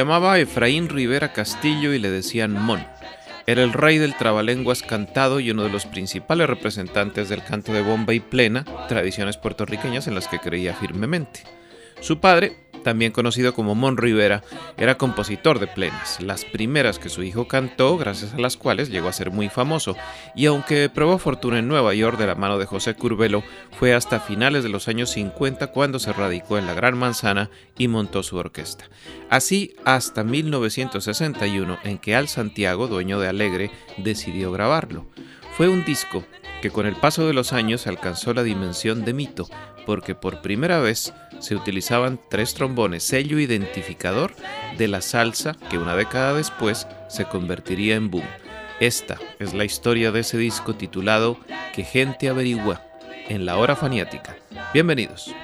Llamaba Efraín Rivera Castillo y le decían Mon. Era el rey del trabalenguas cantado y uno de los principales representantes del canto de bomba y plena, tradiciones puertorriqueñas en las que creía firmemente. Su padre, también conocido como Mon Rivera, era compositor de plenas, las primeras que su hijo cantó, gracias a las cuales llegó a ser muy famoso, y aunque probó fortuna en Nueva York de la mano de José Curbelo, fue hasta finales de los años 50 cuando se radicó en la Gran Manzana y montó su orquesta. Así hasta 1961 en que Al Santiago, dueño de Alegre, decidió grabarlo. Fue un disco que con el paso de los años alcanzó la dimensión de mito, porque por primera vez se utilizaban tres trombones, sello identificador de la salsa que una década después se convertiría en boom. Esta es la historia de ese disco titulado Que gente averigua en la hora faniática. Bienvenidos.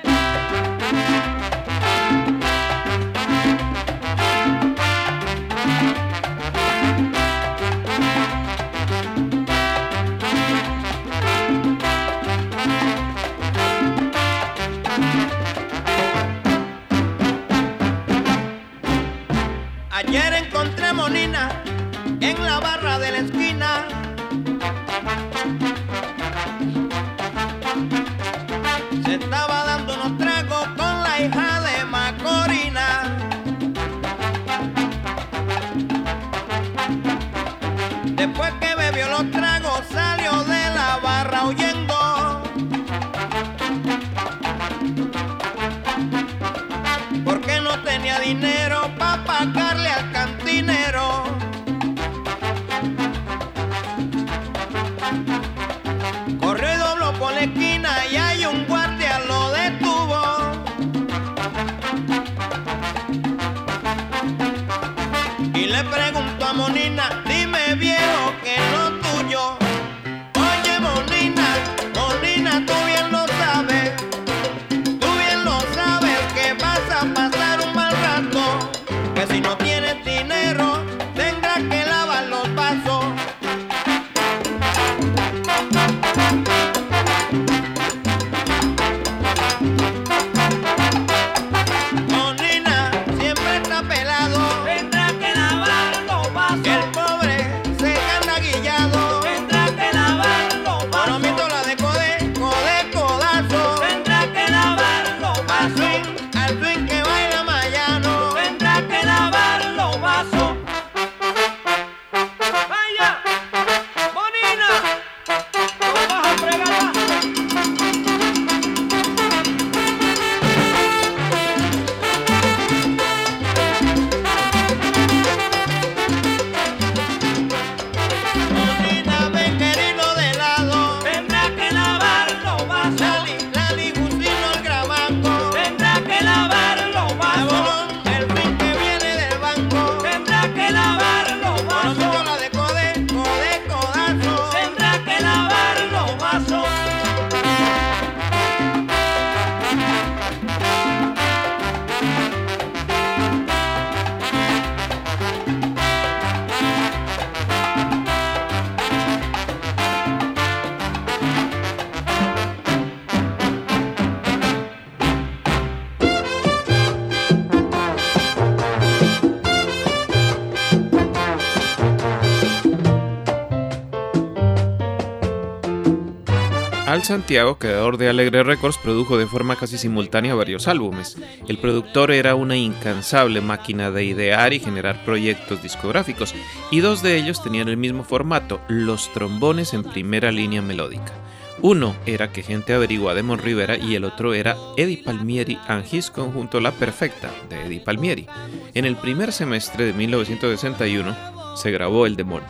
Al Santiago, creador de Alegre Records, produjo de forma casi simultánea varios álbumes. El productor era una incansable máquina de idear y generar proyectos discográficos, y dos de ellos tenían el mismo formato, los trombones en primera línea melódica. Uno era que gente averigua de Mon Rivera y el otro era Eddie Palmieri and his conjunto La Perfecta de Eddie Palmieri. En el primer semestre de 1961 se grabó el Demon,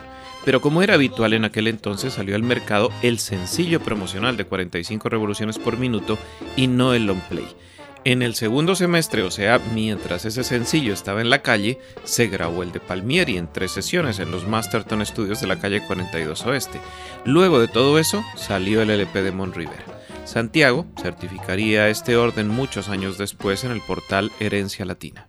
pero como era habitual en aquel entonces salió al mercado el sencillo promocional de 45 revoluciones por minuto y no el long play. En el segundo semestre, o sea, mientras ese sencillo estaba en la calle, se grabó el de Palmieri en tres sesiones en los Masterton Studios de la calle 42 Oeste. Luego de todo eso, salió el LP de Mon River. Santiago certificaría este orden muchos años después en el portal Herencia Latina.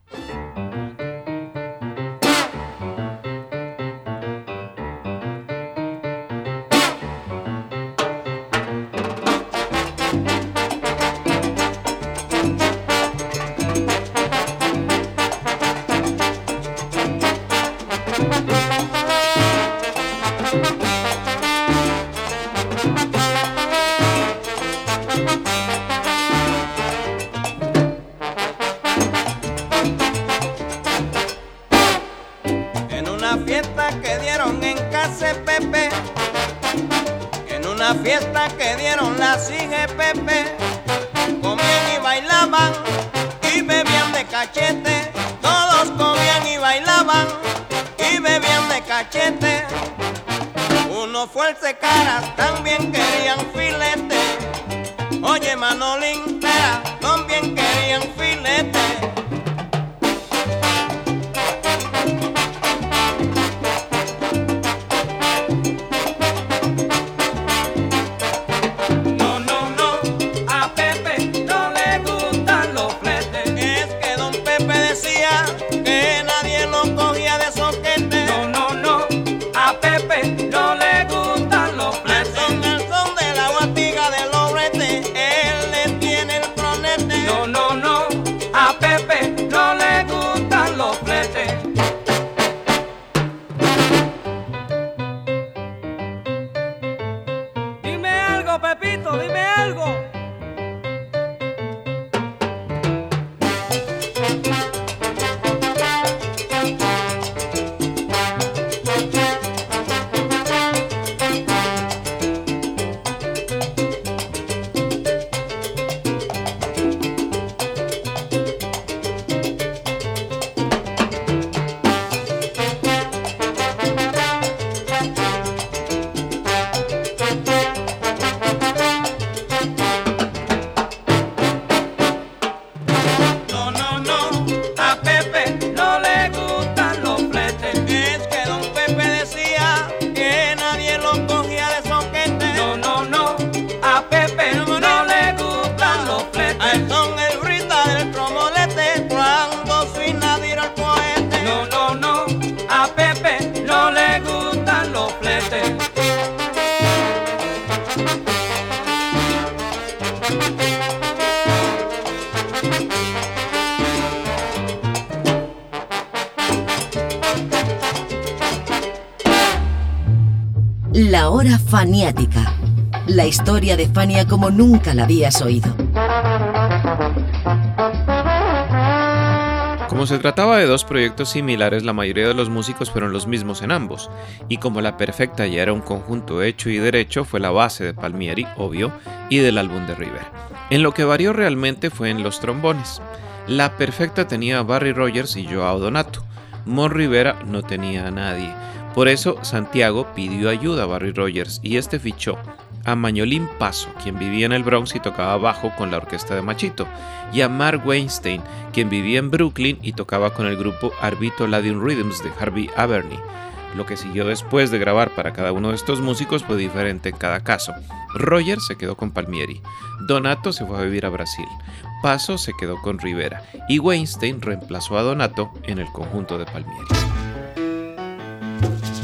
Faniática. La historia de Fania como nunca la habías oído. Como se trataba de dos proyectos similares, la mayoría de los músicos fueron los mismos en ambos, y como La Perfecta ya era un conjunto hecho y derecho, fue la base de Palmieri, obvio, y del álbum de River. En lo que varió realmente fue en los trombones. La Perfecta tenía a Barry Rogers y Joao Donato. Mon Rivera no tenía a nadie. Por eso Santiago pidió ayuda a Barry Rogers y este fichó a Mañolín Paso, quien vivía en el Bronx y tocaba bajo con la orquesta de Machito, y a Mark Weinstein, quien vivía en Brooklyn y tocaba con el grupo Arbito Latin Rhythms de Harvey Aberney. Lo que siguió después de grabar para cada uno de estos músicos fue diferente en cada caso. Rogers se quedó con Palmieri, Donato se fue a vivir a Brasil, Paso se quedó con Rivera y Weinstein reemplazó a Donato en el conjunto de Palmieri. Thank you.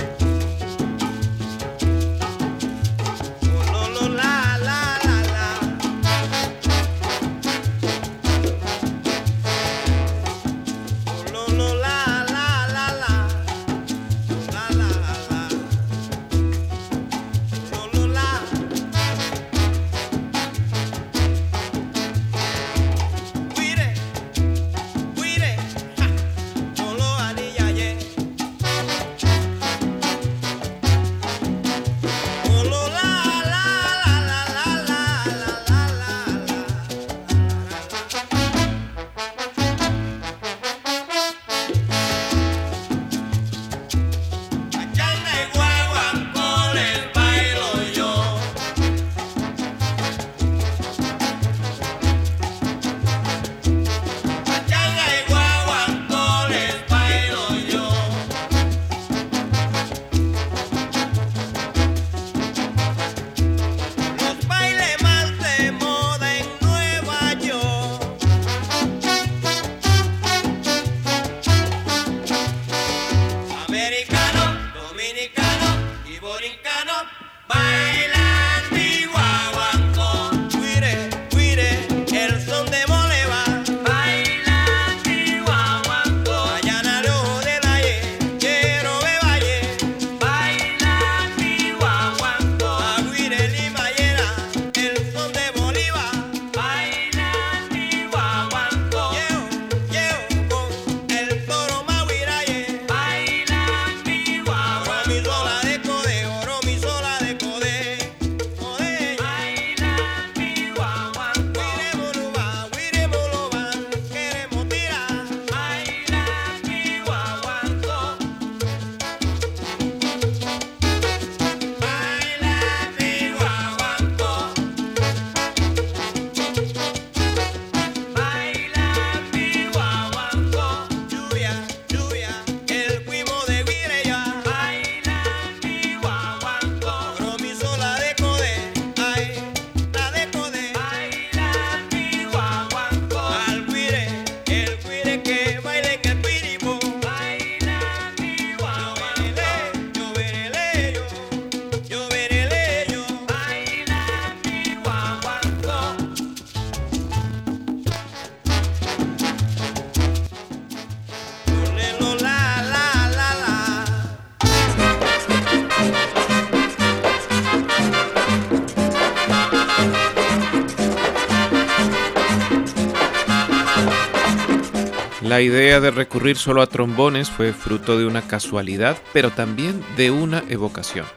La idea de recurrir solo a trombones fue fruto de una casualidad, pero también de una evocación.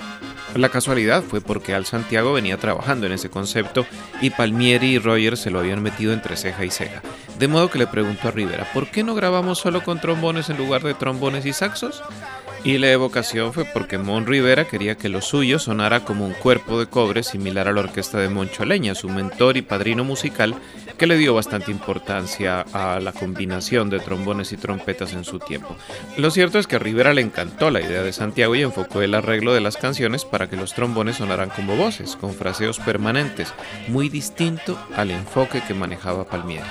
La casualidad fue porque Al Santiago venía trabajando en ese concepto y Palmieri y Rogers se lo habían metido entre ceja y ceja. De modo que le preguntó a Rivera, ¿por qué no grabamos solo con trombones en lugar de trombones y saxos? Y la evocación fue porque Mon Rivera quería que lo suyo sonara como un cuerpo de cobre similar a la orquesta de Moncho Leña, su mentor y padrino musical, que le dio bastante importancia a la combinación de trombones y trompetas en su tiempo. Lo cierto es que a Rivera le encantó la idea de Santiago y enfocó el arreglo de las canciones para que los trombones sonaran como voces, con fraseos permanentes, muy distinto al enfoque que manejaba Palmieri.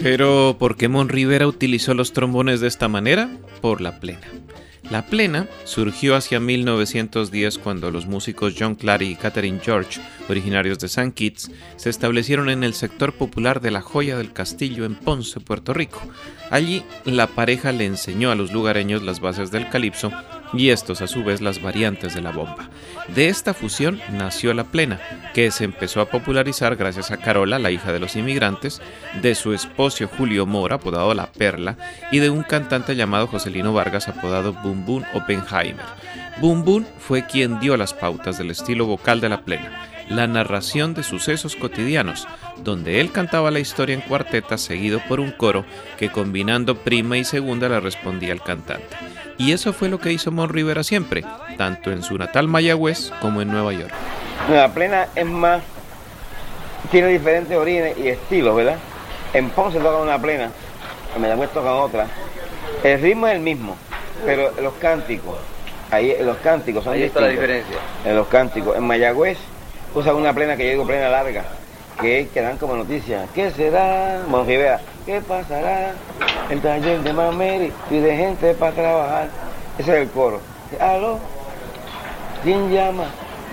Pero, ¿por qué Mon Rivera utilizó los trombones de esta manera? Por la plena. La plena surgió hacia 1910 cuando los músicos John Clary y Catherine George, originarios de St. Kitts, se establecieron en el sector popular de la Joya del Castillo en Ponce, Puerto Rico. Allí, la pareja le enseñó a los lugareños las bases del calipso y estos a su vez las variantes de la bomba. De esta fusión nació la plena, que se empezó a popularizar gracias a Carola, la hija de los inmigrantes, de su esposo Julio Mora, apodado La Perla, y de un cantante llamado Joselino Vargas, apodado Boom Boom Oppenheimer. Boom Boom fue quien dio las pautas del estilo vocal de la plena, la narración de sucesos cotidianos, donde él cantaba la historia en cuarteta seguido por un coro que combinando prima y segunda le respondía al cantante. Y eso fue lo que hizo Mon Rivera siempre, tanto en su natal Mayagüez como en Nueva York. La plena es más, tiene diferentes orígenes y estilos, ¿verdad? En Ponce toca una plena, en Mayagüez toca otra. El ritmo es el mismo, pero los cánticos, ahí los cánticos son Ahí está la diferencia. En los cánticos, en Mayagüez usan una plena que yo digo plena larga, que, que dan como noticia. ¿Qué será? Mon Rivera, ¿qué pasará? el taller de Mameri y de gente para trabajar. Ese es el coro. Aló, ¿quién llama?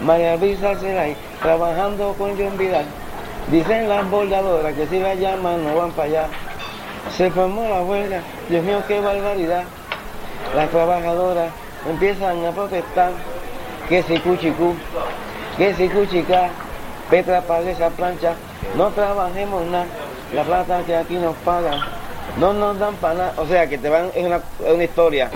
María Luisa Ceray, trabajando con John Vidal. Dicen las bordadoras que si la llaman no van para allá. Se formó la huelga, Dios mío, qué barbaridad. Las trabajadoras empiezan a protestar que si cuchicú, que si cuchicá, Petra paga esa plancha, no trabajemos nada, la plata que aquí nos pagan no nos dan para nada. O sea, que te van, es una, es una historia.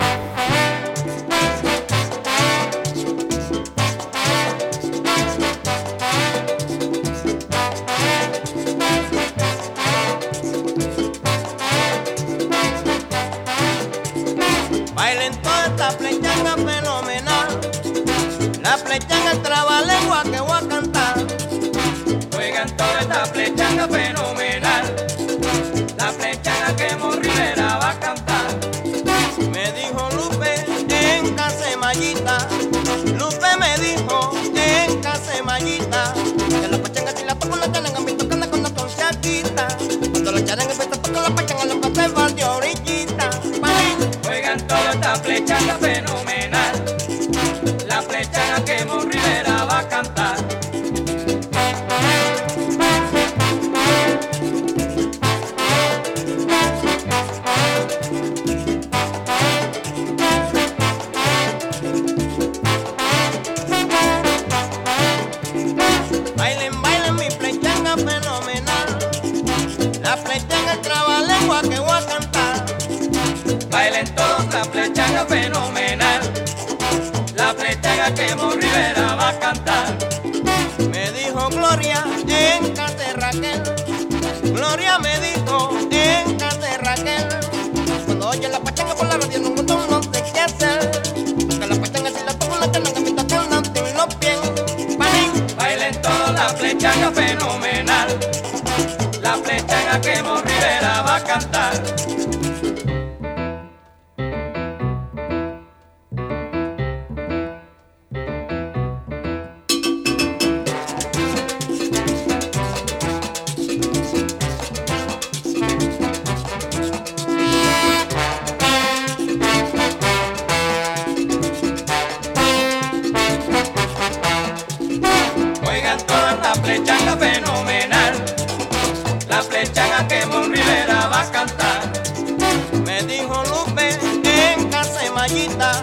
Casemallita,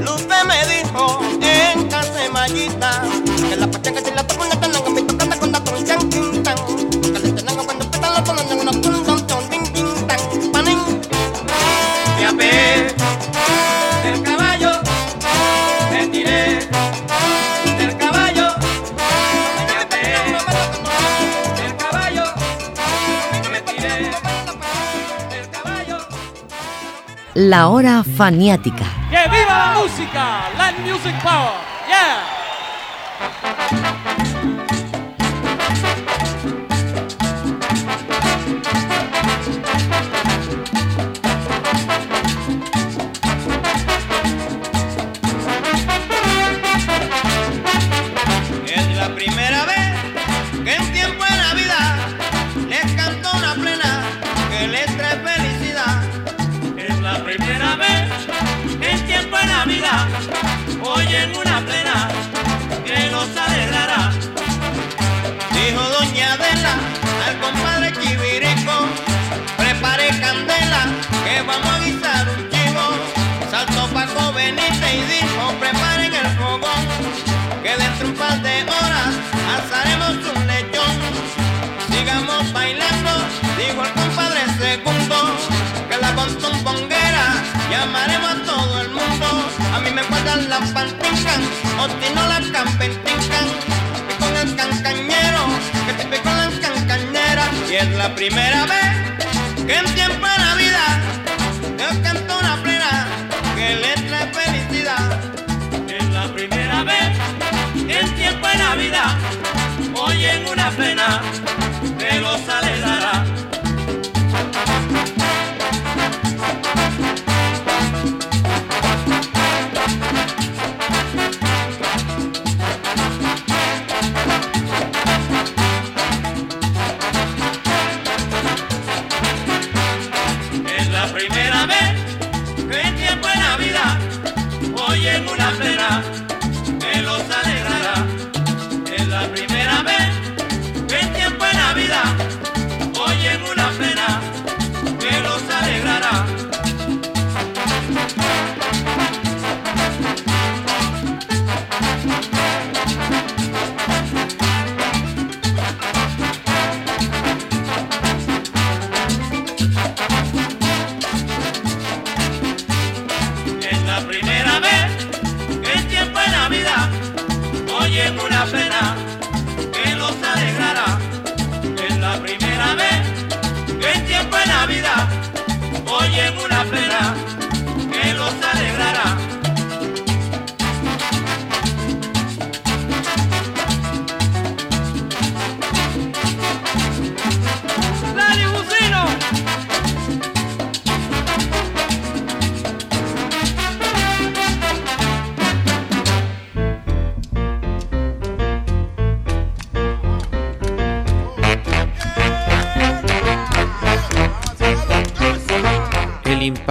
Lupe me dijo en Casemallita que la pachanga se la toma una La Hora Faniática. ¡Que viva la música! Latin Music Power. ¡Yeah! de Cumbo, que la contumponguera llamaremos a todo el mundo. A mí me guardan las pantincan, o si no las campentincan, que con el cancañero, que te con las cancañeras. Y es la primera vez que en tiempo de Navidad yo canto una plena que le trae felicidad. Es la primera vez que en tiempo de Navidad oyen una plena que lo sale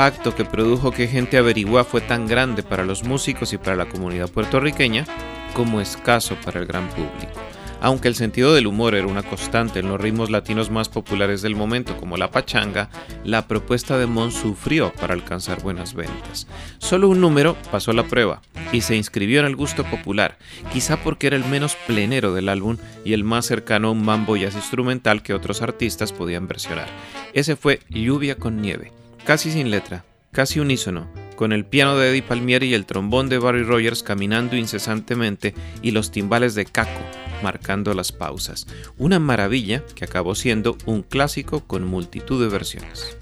impacto que produjo que gente averigua fue tan grande para los músicos y para la comunidad puertorriqueña como escaso para el gran público. Aunque el sentido del humor era una constante en los ritmos latinos más populares del momento como la pachanga, la propuesta de Mon sufrió para alcanzar buenas ventas. Solo un número pasó la prueba y se inscribió en el gusto popular, quizá porque era el menos plenero del álbum y el más cercano a un mambo jazz instrumental que otros artistas podían versionar. Ese fue Lluvia con Nieve, casi sin letra, casi unísono, con el piano de Eddie Palmieri y el trombón de Barry Rogers caminando incesantemente y los timbales de Caco marcando las pausas. Una maravilla que acabó siendo un clásico con multitud de versiones.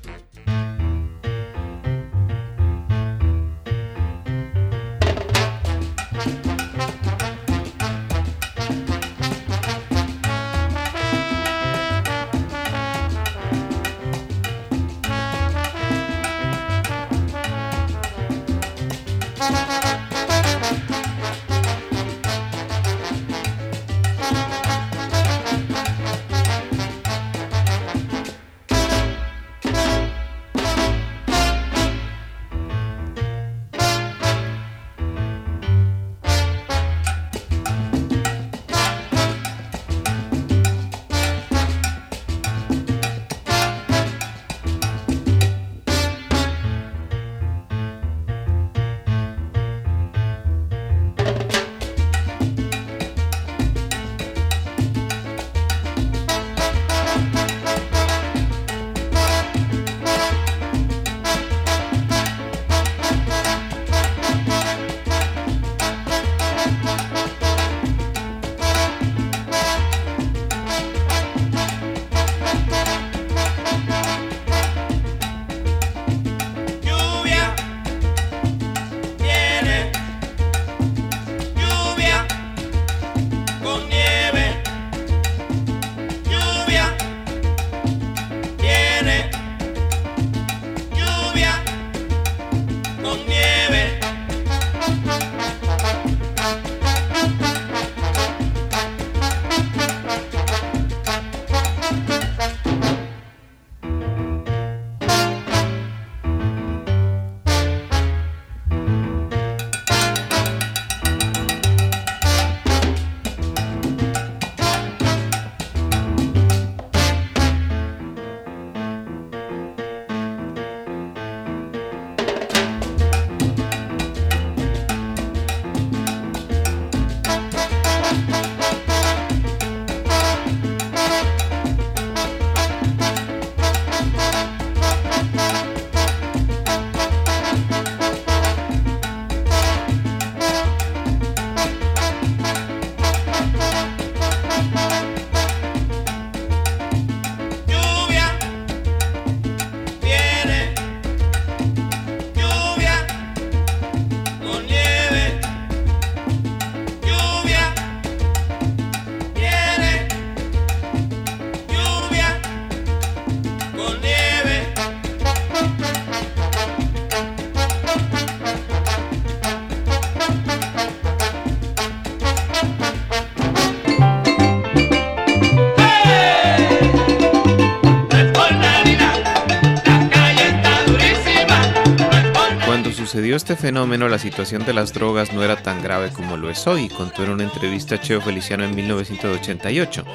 Sucedió este fenómeno, la situación de las drogas no era tan grave como lo es hoy, contó en una entrevista a Cheo Feliciano en 1988.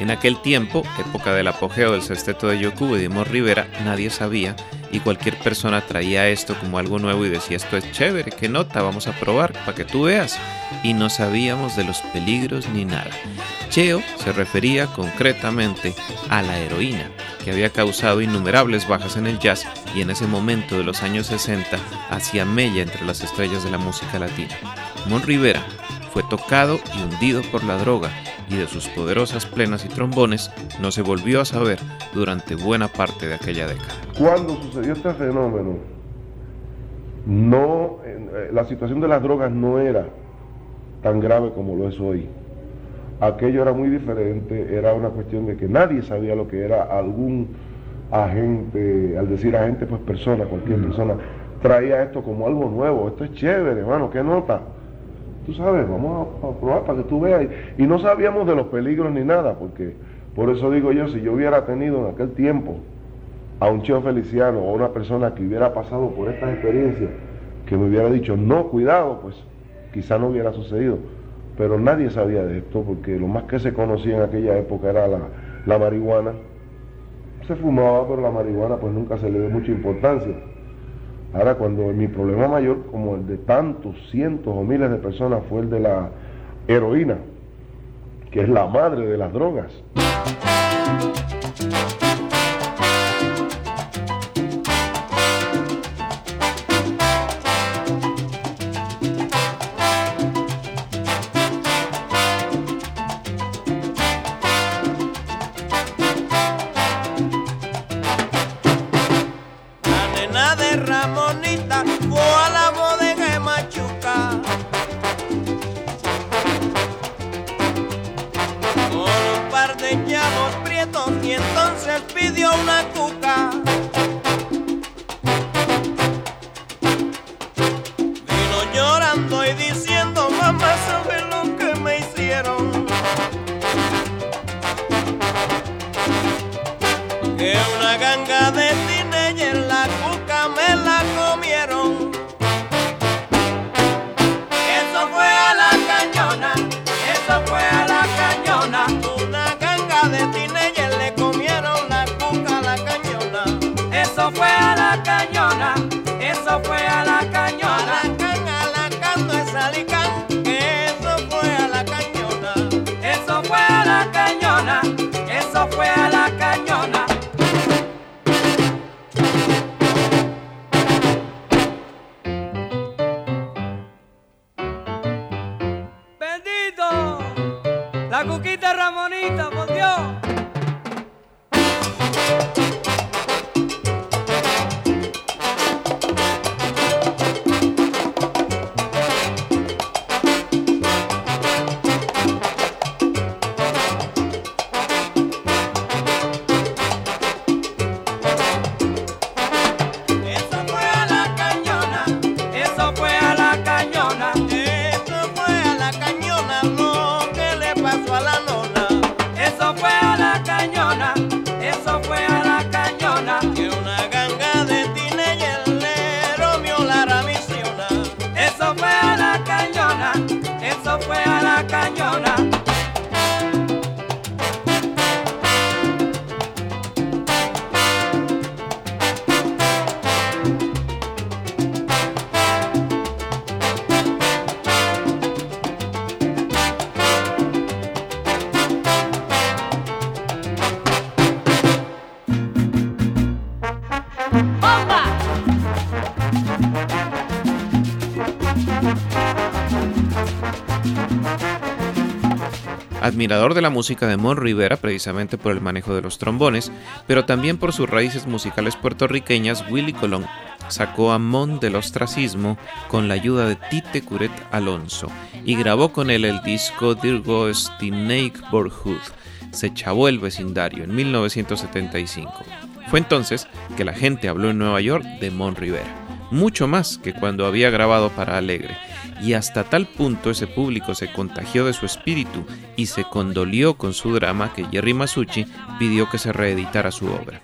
En aquel tiempo, época del apogeo del sexteto de Yokubo y de Mor Rivera, nadie sabía y cualquier persona traía esto como algo nuevo y decía esto es chévere, qué nota, vamos a probar para que tú veas. Y no sabíamos de los peligros ni nada. Cheo se refería concretamente a la heroína, que había causado innumerables bajas en el jazz y en ese momento de los años 60 hacía mella entre las estrellas de la música latina. Mon Rivera fue tocado y hundido por la droga y de sus poderosas plenas y trombones no se volvió a saber durante buena parte de aquella década. Cuando sucedió este fenómeno, no, eh, la situación de las drogas no era tan grave como lo es hoy. Aquello era muy diferente, era una cuestión de que nadie sabía lo que era algún agente, al decir agente, pues persona, cualquier persona, traía esto como algo nuevo, esto es chévere, hermano, ¿qué nota? Tú sabes, vamos a, probar para que tú veas. Y, no sabíamos de los peligros ni nada, porque por eso digo yo, si yo hubiera tenido en aquel tiempo a un Cheo Feliciano o una persona que hubiera pasado por estas experiencias, que me hubiera dicho, no, cuidado, pues quizá no hubiera sucedido. Pero nadie sabía de esto, porque lo más que se conocía en aquella época era la, la marihuana. Se fumaba, pero la marihuana pues nunca se le dio mucha importancia. Ahora, cuando mi problema mayor, como el de tantos, cientos o miles de personas, fue el de la heroína, que es la madre de las drogas. Admirador de la música de Mon Rivera precisamente por el manejo de los trombones, pero también por sus raíces musicales puertorriqueñas, Willy Colón sacó a Mon del ostracismo con la ayuda de Tite Curet Alonso y grabó con él el disco Dirgo Neighborhood, se chavó el vecindario en 1975. Fue entonces que la gente habló en Nueva York de Mon Rivera, mucho más que cuando había grabado para Alegre y hasta tal punto ese público se contagió de su espíritu y se condolió con su drama que Jerry Masucci pidió que se reeditara su obra.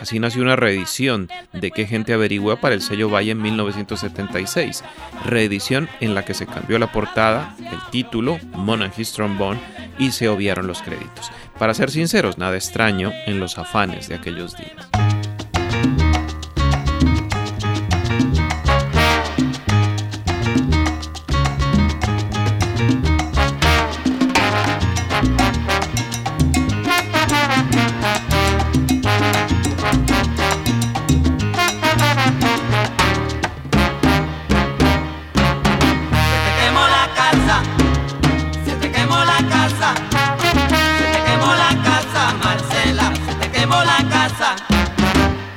Así nació una reedición de Qué gente averigua para el sello Valle en 1976, reedición en la que se cambió la portada, el título, Mon and His Trombone, y se obviaron los créditos. Para ser sinceros, nada extraño en los afanes de aquellos días.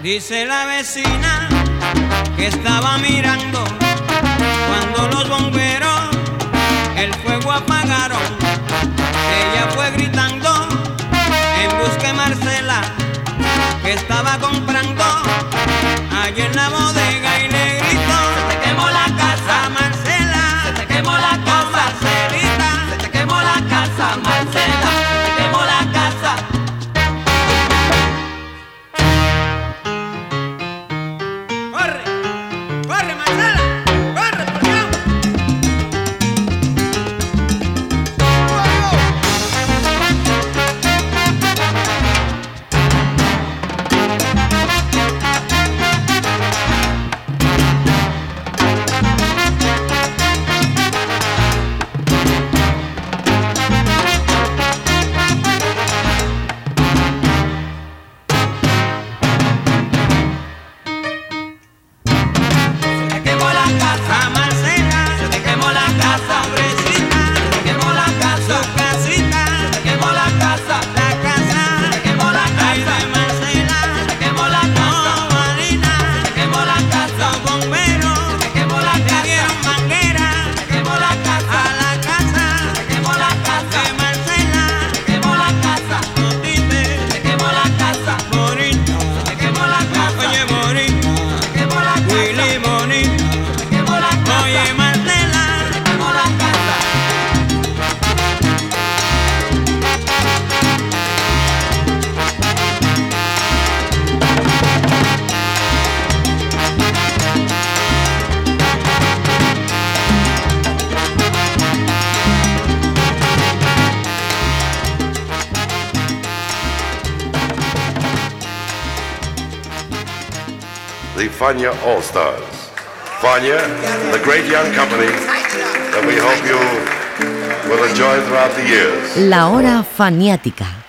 Dice la vecina que estaba mirando cuando los bomberos el fuego apagaron. Ella fue gritando en busca de Marcela que estaba comprando allí en la bodega y le gritó: Se te quemó la casa, Marcela. Se te quemó la casa, Marcelita. Se te quemó la casa, Marcela. Fania All Stars. Fania, the great young company that we hope you will enjoy throughout the years. La hora faniática.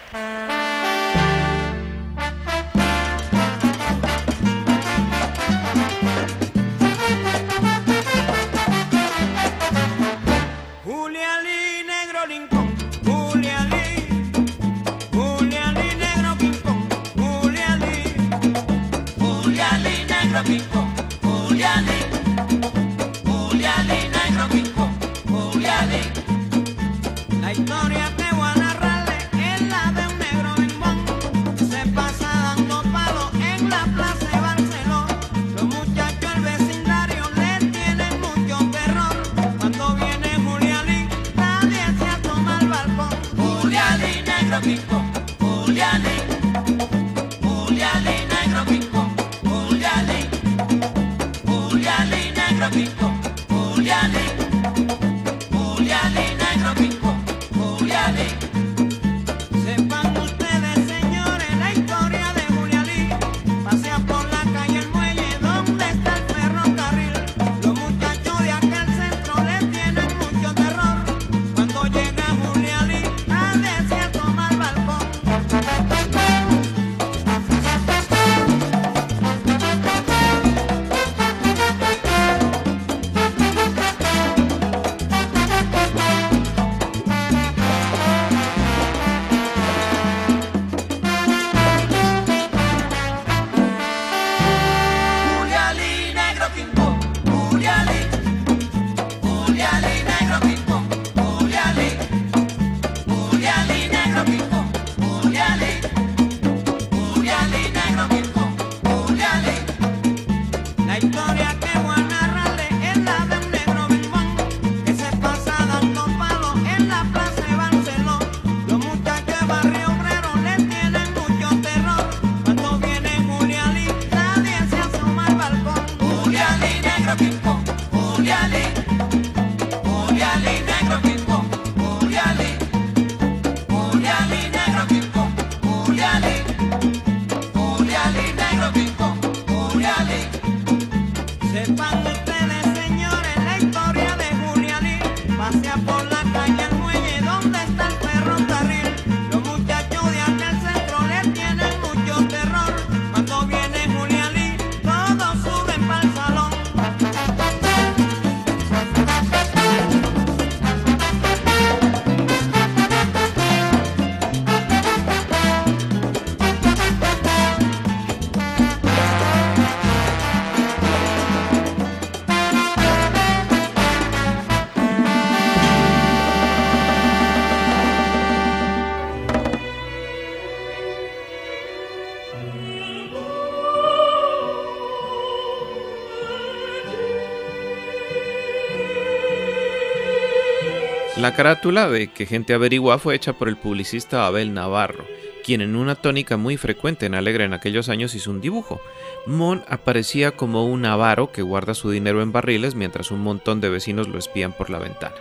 La carátula de Que Gente Averigua fue hecha por el publicista Abel Navarro, quien en una tónica muy frecuente en Alegre en aquellos años hizo un dibujo. Mon aparecía como un avaro que guarda su dinero en barriles mientras un montón de vecinos lo espían por la ventana.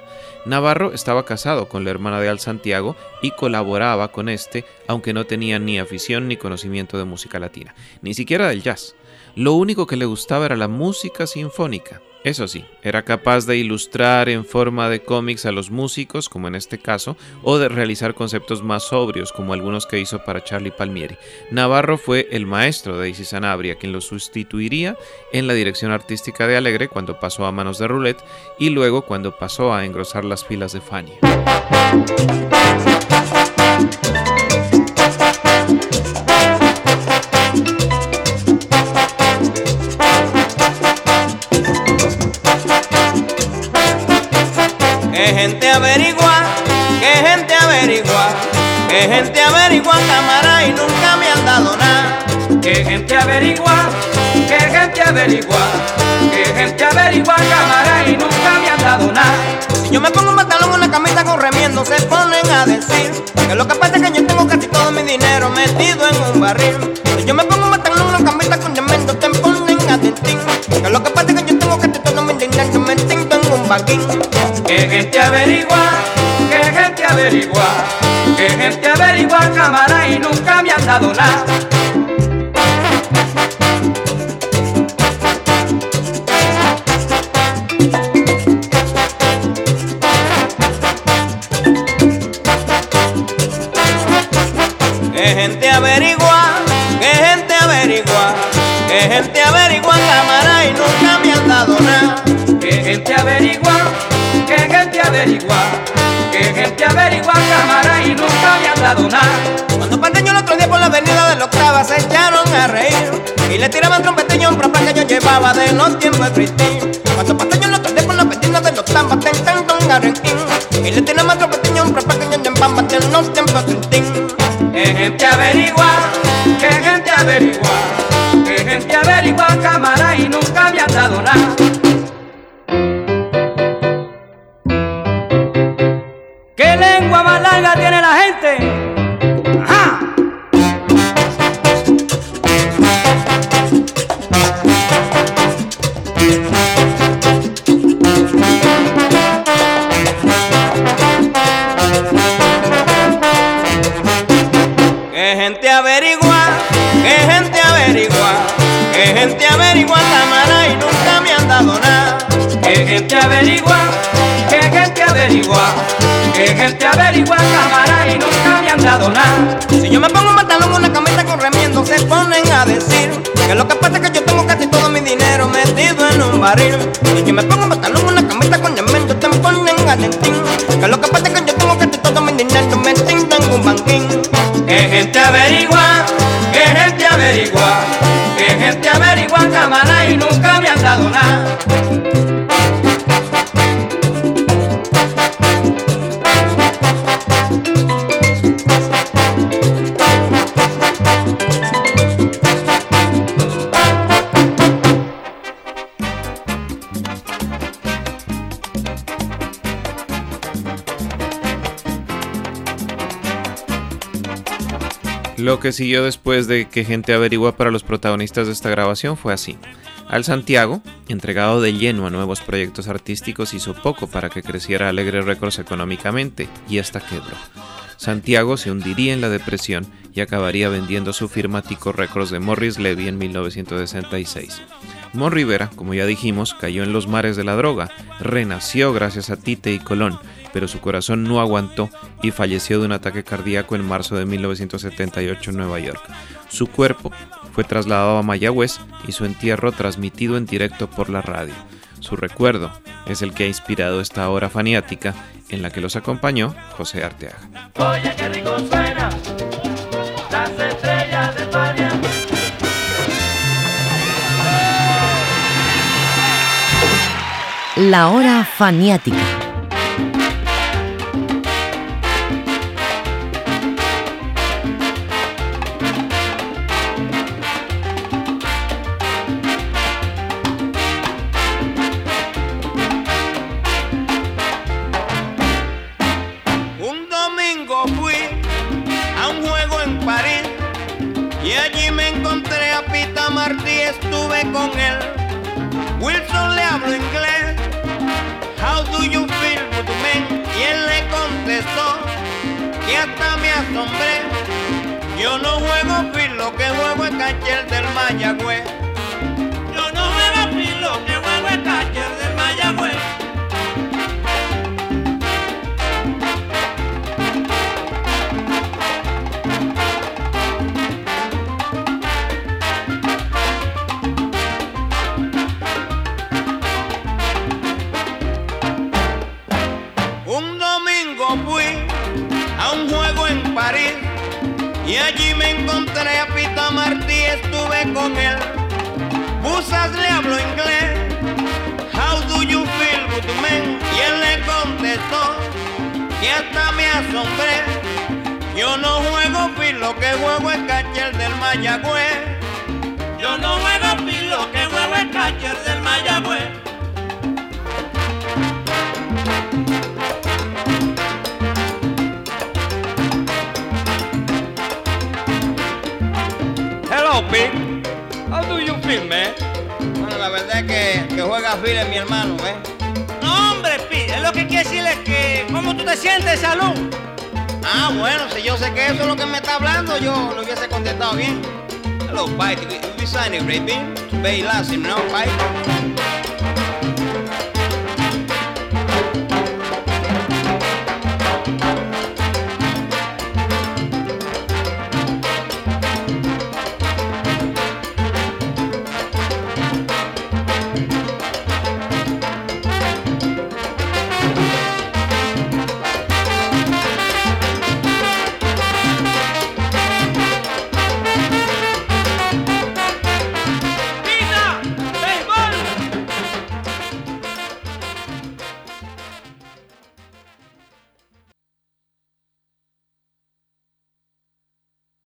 Navarro estaba casado con la hermana de Al Santiago y colaboraba con este, aunque no tenía ni afición ni conocimiento de música latina, ni siquiera del jazz. Lo único que le gustaba era la música sinfónica. Eso sí, era capaz de ilustrar en forma de cómics a los músicos, como en este caso, o de realizar conceptos más sobrios, como algunos que hizo para Charlie Palmieri. Navarro fue el maestro de Isis Sanabria, quien lo sustituiría en la dirección artística de Alegre cuando pasó a manos de Roulette y luego cuando pasó a engrosar las filas de Fania. Averigua, que gente averigua, que gente averigua cámara y nunca me han dado nada. Que gente averigua, que gente averigua, que gente averigua cámara y nunca me han dado nada. Si yo me pongo un pantalón, una camisa con remiendo, se ponen a decir que lo que pasa es que yo tengo casi todo mi dinero metido en un barril. Si yo me pongo un pantalón, una camisa con remiendo, te ponen a decir que lo que pasa es que yo tengo casi todo mi dinero metido en Que gente averigua, que gente averigua, que gente averigua cámara y nunca me han dado nada. Llevaba de los tiempos de Cristín. Cuando pasé yo por la avenida de la octava te intentan a reír y le tiraban trompetillo a un que yo llevaba de los tiempos de Cristín. Que gente averigua, que gente averigua, Si yo me pongo un pantalón, una camisa con remiendo, se ponen a decir que lo que pasa es que yo tengo casi todo mi dinero metido en un barril. Si yo me pongo un pantalón, una camisa con remiendo, te ponen a decir que lo que pasa es que yo tengo casi todo mi dinero metido en un banquín. Que gente averigua, que gente averigua, que gente averigua cámara y nunca me han dado nada. Lo que siguió después de que gente averigua para los protagonistas de esta grabación fue así. Al Santiago, entregado de lleno a nuevos proyectos artísticos, hizo poco para que creciera Alegre Records económicamente y esta quebró. Santiago se hundiría en la depresión y acabaría vendiendo su firma Tico Records de Morris Levy en 1966. Mon Rivera, como ya dijimos, cayó en los mares de la droga, renació gracias a Tite y Colón, pero su corazón no aguantó y falleció de un ataque cardíaco en marzo de 1978 en Nueva York. Su cuerpo fue trasladado a Mayagüez y su entierro transmitido en directo por la radio. Su recuerdo es el que ha inspirado esta obra faniática en la que los acompañó José Arteaga. Oye, qué rico suena las estrellas de España. La hora faniática. Hasta me asombré. Yo no juego filo, que juego es catcher del Mayagüez. Yo no juego filo, que juego es catcher del Mayagüez. Hello, Pete. How do you feel, man? Bueno, la verdad es que, que juega fila mi hermano, ¿eh? Es lo que quiere decir es que, ¿cómo tú te sientes, salud? Ah, bueno, si yo sé que eso es lo que me está hablando, yo lo hubiese contestado bien. Hello, Pite. We sign a great to pay.